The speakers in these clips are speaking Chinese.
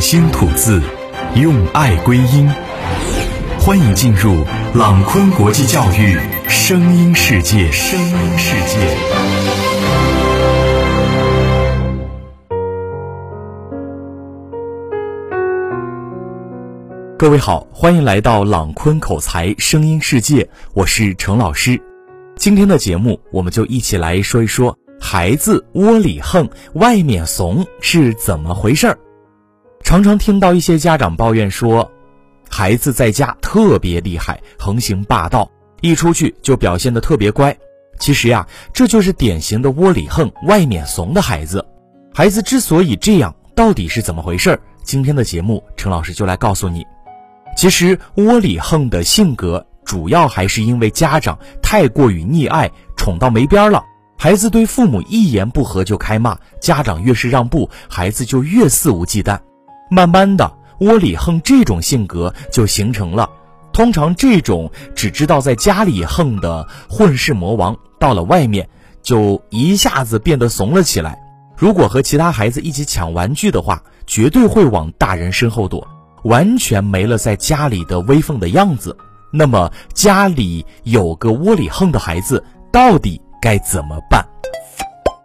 心吐字，用爱归音。欢迎进入朗坤国际教育声音世界。声音世界。各位好，欢迎来到朗坤口才声音世界，我是程老师。今天的节目，我们就一起来说一说。孩子窝里横，外面怂是怎么回事儿？常常听到一些家长抱怨说，孩子在家特别厉害，横行霸道，一出去就表现得特别乖。其实呀，这就是典型的窝里横、外面怂的孩子。孩子之所以这样，到底是怎么回事儿？今天的节目，陈老师就来告诉你。其实窝里横的性格，主要还是因为家长太过于溺爱，宠到没边了。孩子对父母一言不合就开骂，家长越是让步，孩子就越肆无忌惮。慢慢的，窝里横这种性格就形成了。通常这种只知道在家里横的混世魔王，到了外面就一下子变得怂了起来。如果和其他孩子一起抢玩具的话，绝对会往大人身后躲，完全没了在家里的威风的样子。那么家里有个窝里横的孩子，到底？该怎么办？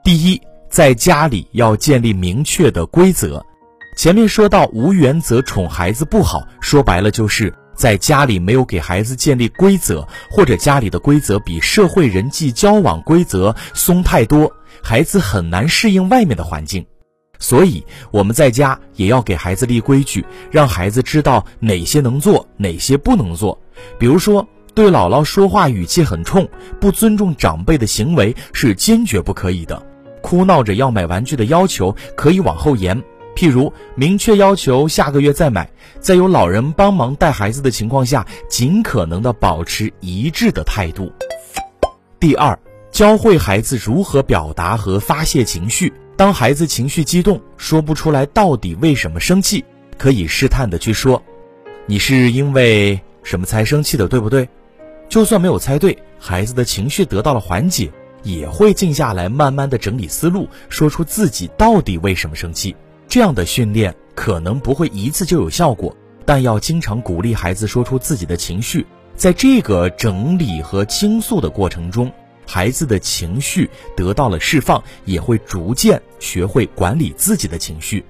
第一，在家里要建立明确的规则。前面说到无原则宠孩子不好，说白了就是在家里没有给孩子建立规则，或者家里的规则比社会人际交往规则松太多，孩子很难适应外面的环境。所以我们在家也要给孩子立规矩，让孩子知道哪些能做，哪些不能做。比如说。对姥姥说话语气很冲，不尊重长辈的行为是坚决不可以的。哭闹着要买玩具的要求可以往后延，譬如明确要求下个月再买，在有老人帮忙带孩子的情况下，尽可能的保持一致的态度。第二，教会孩子如何表达和发泄情绪。当孩子情绪激动，说不出来到底为什么生气，可以试探的去说：“你是因为什么才生气的，对不对？”就算没有猜对，孩子的情绪得到了缓解，也会静下来，慢慢的整理思路，说出自己到底为什么生气。这样的训练可能不会一次就有效果，但要经常鼓励孩子说出自己的情绪。在这个整理和倾诉的过程中，孩子的情绪得到了释放，也会逐渐学会管理自己的情绪。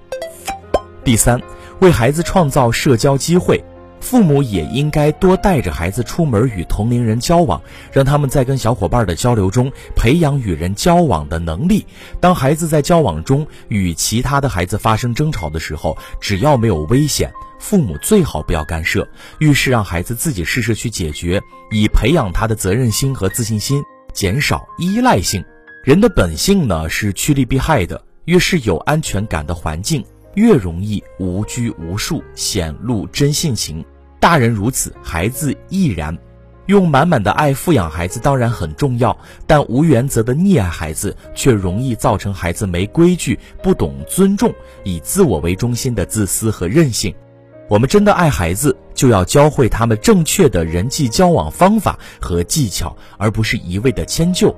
第三，为孩子创造社交机会。父母也应该多带着孩子出门与同龄人交往，让他们在跟小伙伴的交流中培养与人交往的能力。当孩子在交往中与其他的孩子发生争吵的时候，只要没有危险，父母最好不要干涉，遇事让孩子自己试试去解决，以培养他的责任心和自信心，减少依赖性。人的本性呢是趋利避害的，越是有安全感的环境，越容易无拘无束，显露真性情。大人如此，孩子亦然。用满满的爱富养孩子当然很重要，但无原则的溺爱孩子却容易造成孩子没规矩、不懂尊重、以自我为中心的自私和任性。我们真的爱孩子，就要教会他们正确的人际交往方法和技巧，而不是一味的迁就。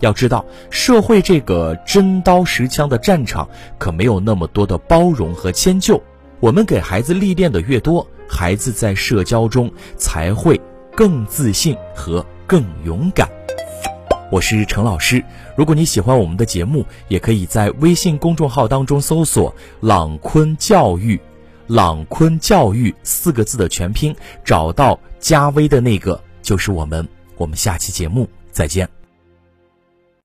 要知道，社会这个真刀实枪的战场，可没有那么多的包容和迁就。我们给孩子历练的越多，孩子在社交中才会更自信和更勇敢。我是陈老师，如果你喜欢我们的节目，也可以在微信公众号当中搜索“朗坤教育”，“朗坤教育”四个字的全拼，找到加微的那个就是我们。我们下期节目再见。